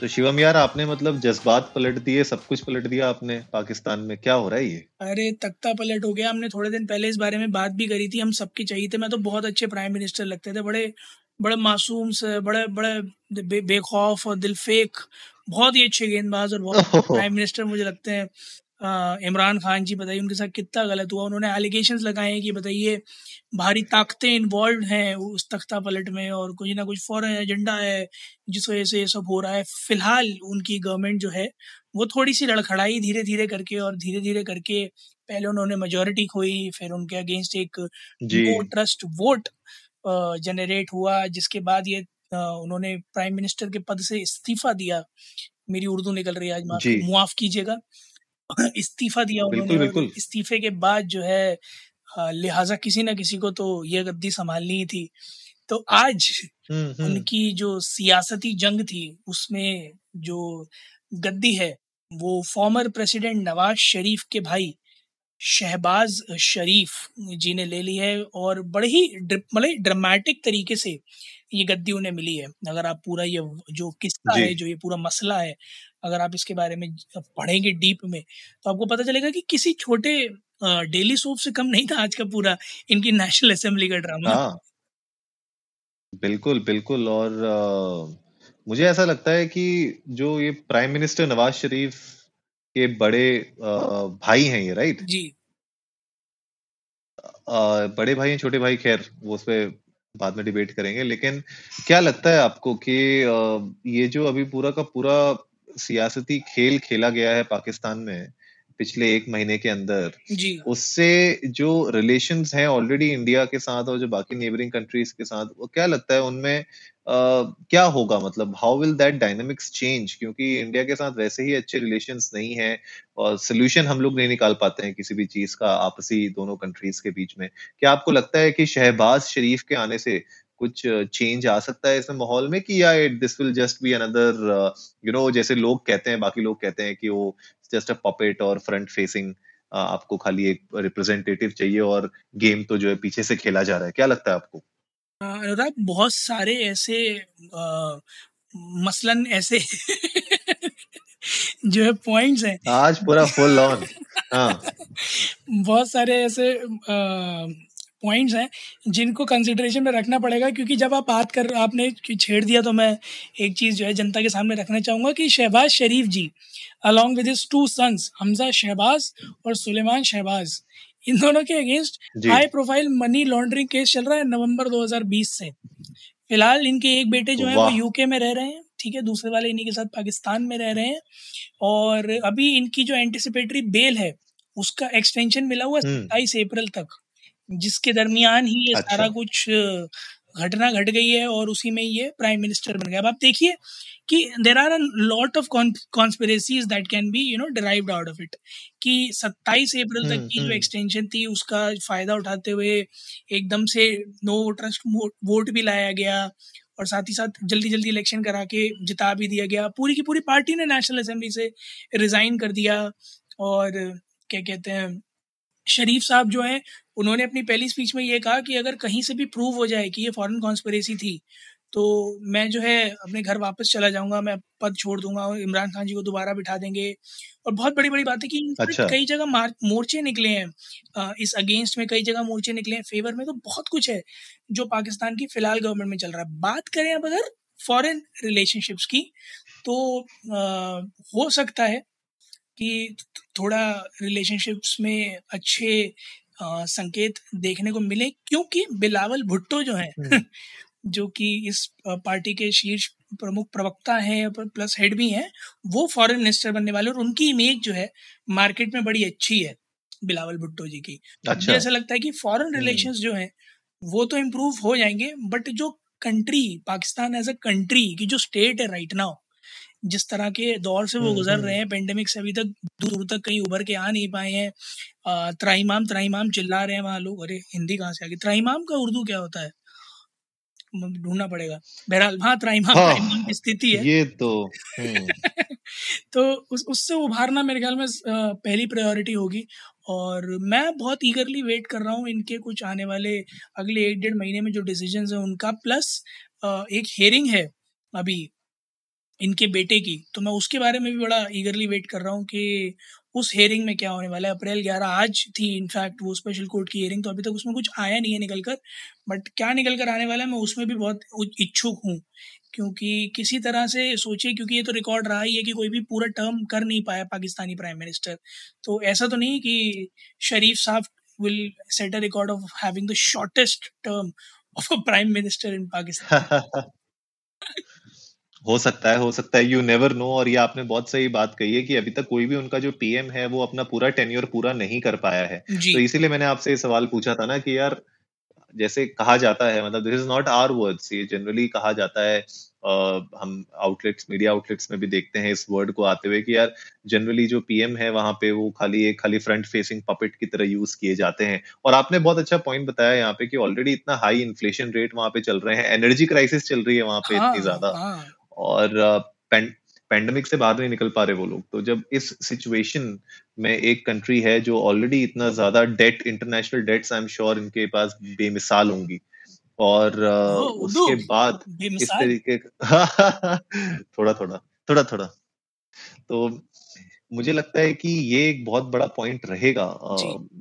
तो शिवम यार आपने मतलब जज्बात पलट दिए सब कुछ पलट दिया आपने पाकिस्तान में? क्या हो रहा है ये? अरे तख्ता पलट हो गया। हमने थोड़े दिन पहले इस बारे में बात भी करी थी। हम सबके चाहिए थे। मैं तो बहुत अच्छे प्राइम मिनिस्टर लगते थे। बड़े बड़े मासूम से बड़े बड़े बे, बेखौफ और दिलफेक बहुत ही अच्छे गेंदबाज और बहुत प्राइम मिनिस्टर मुझे लगते हैं। इमरान खान जी बताइए उनके साथ कितना गलत हुआ? उन्होंने एलिगेशन लगाए हैं कि बताइए भारी ताकतें इन्वॉल्व हैं उस तख्ता पलट में और कुछ ना कुछ फॉरन एजेंडा है जिस वजह से ये सब हो रहा है। फ़िलहाल उनकी गवर्नमेंट जो है वो थोड़ी सी लड़खड़ाई धीरे धीरे करके और धीरे धीरे करके पहले उन्होंने मेजोरिटी खोई फिर उनके अगेंस्ट एक नो ट्रस्ट वोट जनरेट हुआ जिसके बाद ये उन्होंने प्राइम मिनिस्टर के पद से इस्तीफा दिया। मेरी उर्दू निकल रही है आज मुआफ कीजिएगा। इस्तीफा दिया उन्होंने इस्तीफे के बाद जो है लिहाजा किसी ना किसी को तो ये गद्दी संभालनी ही थी। तो आज हम्म, हम्म। उनकी जो सियासती जंग थी उसमें जो गद्दी है वो फॉर्मर प्रेसिडेंट नवाज़ शरीफ के भाई शहबाज शरीफ जी ने ले ली है और बड़े ही मतलब ड्रामेटिक तरीके से ये गद्दी उन्हें मिली है। अगर आप पूरा ये जो किस्सा है जो ये पूरा मसला है अगर आप इसके बारे में पढ़ेंगे डीप में तो आपको पता चलेगा कि किसी छोटे डेली सोप से कम नहीं था आज का पूरा इनकी नेशनल असेंबली का ड्रामा। हाँ। बिल्कुल बिल्कुल और आ, मुझे ऐसा लगता है कि जो ये प्राइम मिनिस्टर नवाज़ शरीफ के बड़े आ, भाई हैं ये राइट? जी। आ, बड़े भाई हैं छोटे भाई खैर वो उस पर बाद में डिबेट करेंगे लेकिन क्या लगता है आपको कि ये जो अभी पूरा का पूरा सियासती खेल खेला गया है पाकिस्तान में पिछले एक महीने के अंदर जी। उससे जो रिलेशन हैं ऑलरेडी इंडिया के साथ और जो बाकी नेबरिंग कंट्रीज़ के साथ वो क्या लगता है उनमें Uh, क्या होगा? मतलब how will that dynamics change क्योंकि इंडिया के साथ वैसे ही अच्छे रिलेशंस नहीं है और सोल्यूशन हम लोग नहीं निकाल पाते हैं किसी भी चीज़ का आपसी दोनों कंट्रीज़ के बीच में। क्या आपको लगता है कि शहबाज शरीफ के आने से कुछ चेंज आ सकता है इस माहौल में कि या it this will just be another you know जैसे लोग कहते हैं बाकी लोग कहते हैं कि वो जस्ट अ पपेट और फ्रंट फेसिंग आपको खाली एक रिप्रेजेंटेटिव चाहिए और गेम तो जो है पीछे से खेला जा रहा है। क्या लगता है आपको? अनुराग बहुत सारे ऐसे आ, मसलन ऐसे जो है पॉइंट्स हैं। आज पूरा फुल ऑन हाँ। बहुत सारे ऐसे आ, पॉइंट्स हैं जिनको कंसिडरेशन में रखना पड़ेगा क्योंकि जब आप बात कर आपने छेड़ दिया तो मैं एक चीज़ जो है जनता के सामने रखना चाहूँगा कि Shahbaz Sharif ji along with his two sons Hamza Shahbaz और सुलेमान शहबाज इन दोनों के against high profile money laundering case चल रहा है नवंबर 2020 से। फ़िलहाल इनके एक बेटे जो है वो यूके में रह रहे हैं ठीक है दूसरे वाले इन्हीं के साथ पाकिस्तान में रह रहे हैं और अभी इनकी जो एंटिसिपेटरी बेल है उसका एक्सटेंशन मिला हुआ हम्म। सत्ताईस अप्रैल तक। जिसके दरमियान ही ये अच्छा। सारा कुछ घटना घट गट गई है और उसी में ये प्राइम मिनिस्टर बन गया अब आप देखिए कि there are a lot of conspiracies that can be you know derived out of it कि 27 अप्रैल तक की जो एक्सटेंशन हम्म। थी उसका फ़ायदा उठाते हुए एकदम से नो ट्रस्ट वोट भी लाया गया और साथ ही साथ जल्दी जल्दी इलेक्शन करा के जिता भी दिया गया पूरी की पूरी पार्टी ने नेशनल असेंबली से रिजाइन कर दिया और क्या कहते हैं शरीफ साहब जो हैं उन्होंने अपनी पहली स्पीच में ये कहा कि अगर कहीं से भी प्रूव हो जाए कि ये फॉरेन कॉन्स्परेसी थी तो मैं जो है अपने घर वापस चला जाऊँगा मैं पद छोड़ दूँगा और इमरान खान जी को दोबारा बिठा देंगे और बहुत बड़ी बड़ी बात है कि अच्छा। कई जगह मोर्चे निकले हैं इस अगेंस्ट में कई जगह मोर्चे निकले हैं फेवर में तो बहुत कुछ है जो पाकिस्तान की फ़िलहाल गवर्नमेंट में चल रहा है बात करें अब अगर फॉरेन रिलेशनशिप्स की तो आ, हो सकता है कि थोड़ा रिलेशनशिप्स में अच्छे आ, संकेत देखने को मिले क्योंकि बिलावल भुट्टो जो है हम्म। जो कि इस पार्टी के शीर्ष प्रमुख प्रवक्ता हैं प्लस हेड भी हैं वो फॉरेन मिनिस्टर बनने वाले और उनकी इमेज जो है मार्केट में बड़ी अच्छी है बिलावल भुट्टो जी की अच्छा। मुझे ऐसा लगता है कि फॉरेन रिलेशंस हम्म। जो हैं वो तो इम्प्रूव हो जाएँगे बट जो country Pakistan as a country की जो स्टेट है राइट नाउ जिस तरह के दौर से वो हम्म, गुजर हम्म। रहे हैं पेंडेमिक से अभी तक दूर तक कहीं उभर के आ नहीं पाए हैं। त्राहिमाम त्राहिमाम चिल्ला रहे हैं वहाँ लोग। अरे हिंदी कहाँ से आ गई? त्राहिमाम का उर्दू क्या होता है? ढूंढना पड़ेगा। बहरहाल हाँ त्राहिमाम हाँ। त्राहिमाम की स्थिति है। ये तो हम्म। तो उस उससे उभारना मेरे ख्याल में पहली प्रायोरिटी होगी। और मैं बहुत ईगरली वेट कर रहा हूँ इनके कुछ आने वाले अगले एक डेढ़ महीने में जो डिसीज़न हैं उनका। प्लस एक हेयरिंग है अभी। इनके बेटे की तो मैं उसके बारे में भी बड़ा ईगरली वेट कर रहा हूँ कि उस हेयरिंग में क्या होने वाला है। अप्रैल 11 आज थी इनफैक्ट वो स्पेशल कोर्ट की हेयरिंग तो अभी तक उसमें कुछ आया नहीं है निकल कर बट क्या निकल कर आने वाला है मैं उसमें भी बहुत इच्छुक हूँ क्योंकि किसी तरह से सोचे क्योंकि ये तो रिकॉर्ड रहा ही है कि कोई भी पूरा टर्म कर नहीं पाया पाकिस्तानी प्राइम मिनिस्टर तो ऐसा तो नहीं कि शरीफ साहब will set a record of having the shortest term of a prime minister in Pakistan. हो सकता है हो सकता है यू नेवर नो और ये आपने बहुत सही बात कही है कि अभी तक कोई भी उनका जो पीएम है वो अपना पूरा टेन्योर पूरा नहीं कर पाया है। तो इसीलिए मैंने आपसे ये सवाल पूछा था ना कि यार जैसे कहा जाता है मतलब this is not our words ये जनरली कहा जाता है अ, हम आउटलेट्स मीडिया आउटलेट्स में भी देखते हैं इस वर्ड को आते हुए कि यार जनरली जो पीएम है वहाँ पे वो खाली एक खाली फ्रंट फेसिंग पपेट की तरह यूज़ किए जाते हैं। और आपने बहुत अच्छा पॉइंट बताया यहाँ पे कि ऑलरेडी इतना हाई इन्फ्लेशन रेट वहाँ पे चल रहे हैं एनर्जी क्राइसिस चल रही है वहाँ पे हाँ इतनी ज़्यादा। हाँ। और पेंडेमिक से बाहर नहीं निकल पा रहे वो लोग। तो जब इस सिचुएशन में एक कंट्री है जो ऑलरेडी इतना ज़्यादा debt international debts I am sure इनके पास बेमिसाल होंगी। और उसके बाद इस तरीके थोड़ा थोड़ा थोड़ा थोड़ा। तो मुझे लगता है कि ये एक बहुत बड़ा पॉइंट रहेगा।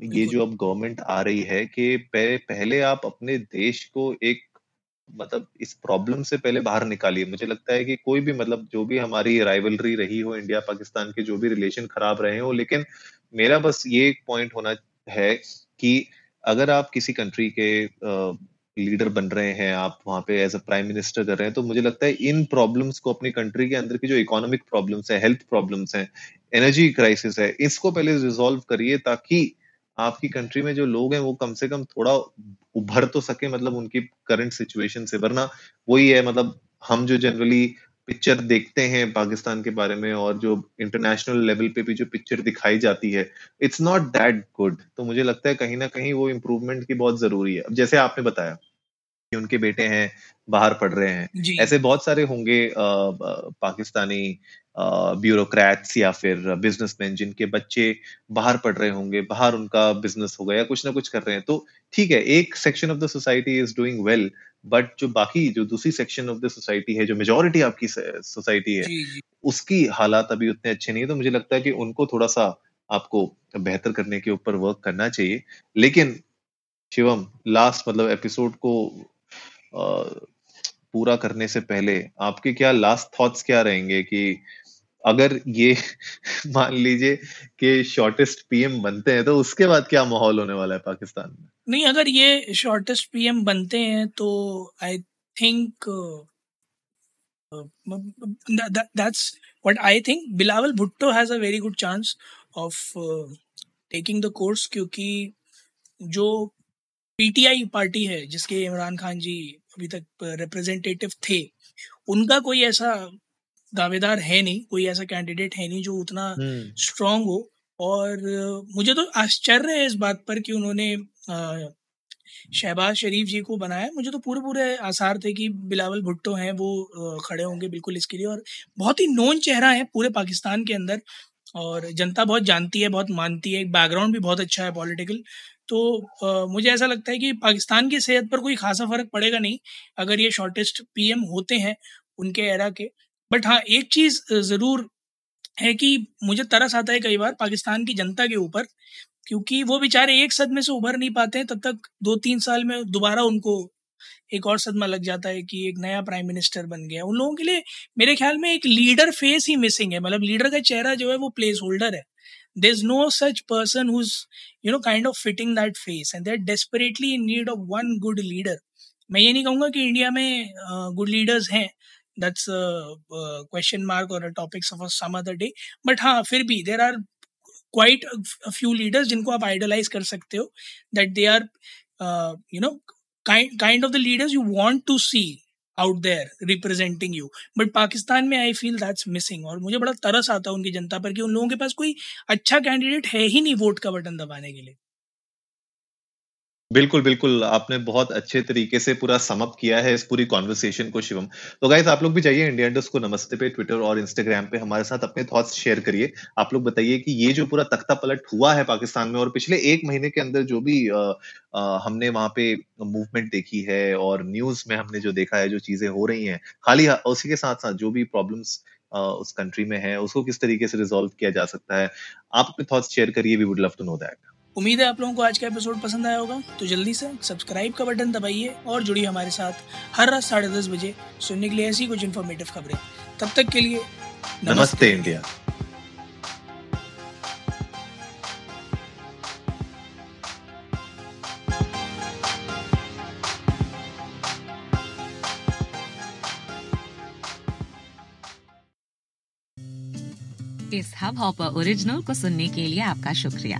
ये जो अब गवर्नमेंट आ रही है कि पहले आप अपने देश को एक मतलब इस प्रॉब्लम से पहले बाहर निकालिए। मुझे लगता है कि कोई भी मतलब जो भी हमारी राइवलरी रही हो इंडिया पाकिस्तान के जो भी रिलेशन खराब रहे हो, लेकिन मेरा बस ये एक पॉइंट होना है कि अगर आप किसी कंट्री के लीडर बन रहे हैं, आप वहाँ पे एज अ प्राइम मिनिस्टर कर रहे हैं तो मुझे लगता है इन प्रॉब्लम्स को अपनी कंट्री के अंदर की जो इकोनॉमिक प्रॉब्लम्स है हेल्थ प्रॉब्लम्स है एनर्जी क्राइसिस है, इसको पहले रिजॉल्व करिए ताकि आपकी कंट्री में जो लोग हैं वो कम से कम थोड़ा उभर तो सके मतलब उनकी करंट सिचुएशन से वरना वही है मतलब हम जो जनरली पिक्चर देखते हैं पाकिस्तान के बारे में और जो इंटरनेशनल लेवल पे भी जो पिक्चर दिखाई जाती है इट्स नॉट दैट गुड तो मुझे लगता है कहीं ना कहीं वो इम्प्रूवमेंट की बहुत ज़रूरी है। अब जैसे आपने बताया कि उनके बेटे हैं बाहर पढ़ रहे हैं। ऐसे बहुत सारे होंगे पाकिस्तानी ब्यूरोक्रेट्स या फिर बिजनेसमैन जिनके बच्चे बाहर पढ़ रहे होंगे बाहर उनका बिज़नेस होगा या कुछ ना कुछ कर रहे हैं तो ठीक है एक section of the society is doing well but जो बाकी जो दूसरी सेक्शन ऑफ़ द सोसाइटी है जो मेजोरिटी आपकी सोसाइटी है जी जी। उसकी हालात अभी उतने अच्छे नहीं है तो मुझे लगता है कि उनको थोड़ा सा आपको बेहतर करने के ऊपर वर्क करना चाहिए। लेकिन शिवम लास्ट मतलब एपिसोड को अ, पूरा करने से पहले आपके क्या लास्ट थॉट्स क्या रहेंगे कि अगर ये मान लीजिए कि शॉर्टेस्ट पीएम बनते हैं तो उसके बाद क्या माहौल होने वाला है पाकिस्तान में नहीं अगर ये शॉर्टेस्ट पीएम बनते हैं तो I think what I think. Bilawal Bhutto has a very good chance of uh, taking the course क्योंकि जो पीटीआई पार्टी है जिसके इमरान खान जी अभी तक रिप्रेजेंटेटिव थे उनका कोई ऐसा दावेदार है नहीं कोई ऐसा कैंडिडेट है नहीं जो उतना हम्म। स्ट्रांग हो। और मुझे तो आश्चर्य है इस बात पर कि उन्होंने शहबाज शरीफ जी को बनाया। मुझे तो पूरे पूरे आसार थे कि बिलावल भुट्टो हैं वो खड़े होंगे बिल्कुल इसके लिए। और बहुत ही नोन चेहरा है पूरे पाकिस्तान के अंदर। और जनता बहुत जानती है बहुत मानती है। बैकग्राउंड भी बहुत अच्छा है पॉलिटिकल तो अ, मुझे ऐसा लगता है कि पाकिस्तान की सेहत पर कोई खासा फ़र्क पड़ेगा नहीं। अगर ये शॉर्टेस्ट पीएम होते हैं उनके एरा के बट हाँ एक चीज़ ज़रूर है कि मुझे तरस आता है कई बार पाकिस्तान की जनता के ऊपर, क्योंकि वो बेचारे एक सदमे से उभर नहीं पाते हैं, तब तक दो तीन साल में दोबारा उनको एक और सदमा लग जाता है कि एक नया प्राइम मिनिस्टर बन गया। उन लोगों के लिए मेरे ख्याल में एक लीडर फेस ही मिसिंग है मतलब लीडर का चेहरा जो है वो प्लेस होल्डर है। There is no such person whose you know kind of fitting that face and there desperately in need of one good leader मैं ये नहीं कहूँगा कि इंडिया में गुड लीडर्स हैं दैट्स क्वेश्चन मार्क और topics of some other day but हाँ फिर भी there are quite few leaders जिनको आप आइडलाइज कर सकते हो that they are you know kind kind of the leaders you want to see out there representing you but Pakistan में I feel that's missing और मुझे बड़ा तरस आता है उनकी जनता पर कि उन लोगों के पास कोई अच्छा कैंडिडेट है ही नहीं वोट का बटन दबाने के लिए। बिल्कुल, बिल्कुल। आपने बहुत अच्छे तरीके से पूरा समअप किया है इस पूरी कॉन्वर्सेशन को शिवम। तो गाइज़ आप लोग भी जाइए इंडिया इंडस्ट को नमस्ते पे ट्विटर और इंस्टाग्राम पे हमारे साथ अपने थॉट्स शेयर करिए। आप लोग बताइए कि ये जो पूरा तख्ता पलट हुआ है पाकिस्तान में और पिछले एक महीने के अंदर जो भी अ अ, हमने वहाँ पे मूवमेंट देखी है और न्यूज़ में हमने जो देखा है, जो चीज़ें हो रही हैं, खाली उसी के साथ-साथ जो भी प्रॉब्लम्स उस कंट्री में है, उसको किस तरीके से रिजोल्व किया जा सकता है। आप अपने थॉट्स शेयर करिए, we would love to know that. उम्मीद है आप लोगों को आज का एपिसोड पसंद आया होगा। तो जल्दी से सब्सक्राइब का बटन दबाइए और जुड़िए हमारे साथ हर रात साढ़े दस बजे सुनने के लिए ऐसी कुछ इन्फॉर्मेटिव खबरें। तब तक के लिए नमस्ते इंडिया। इस हब हॉपर ओरिजिनल को सुनने के लिए आपका शुक्रिया।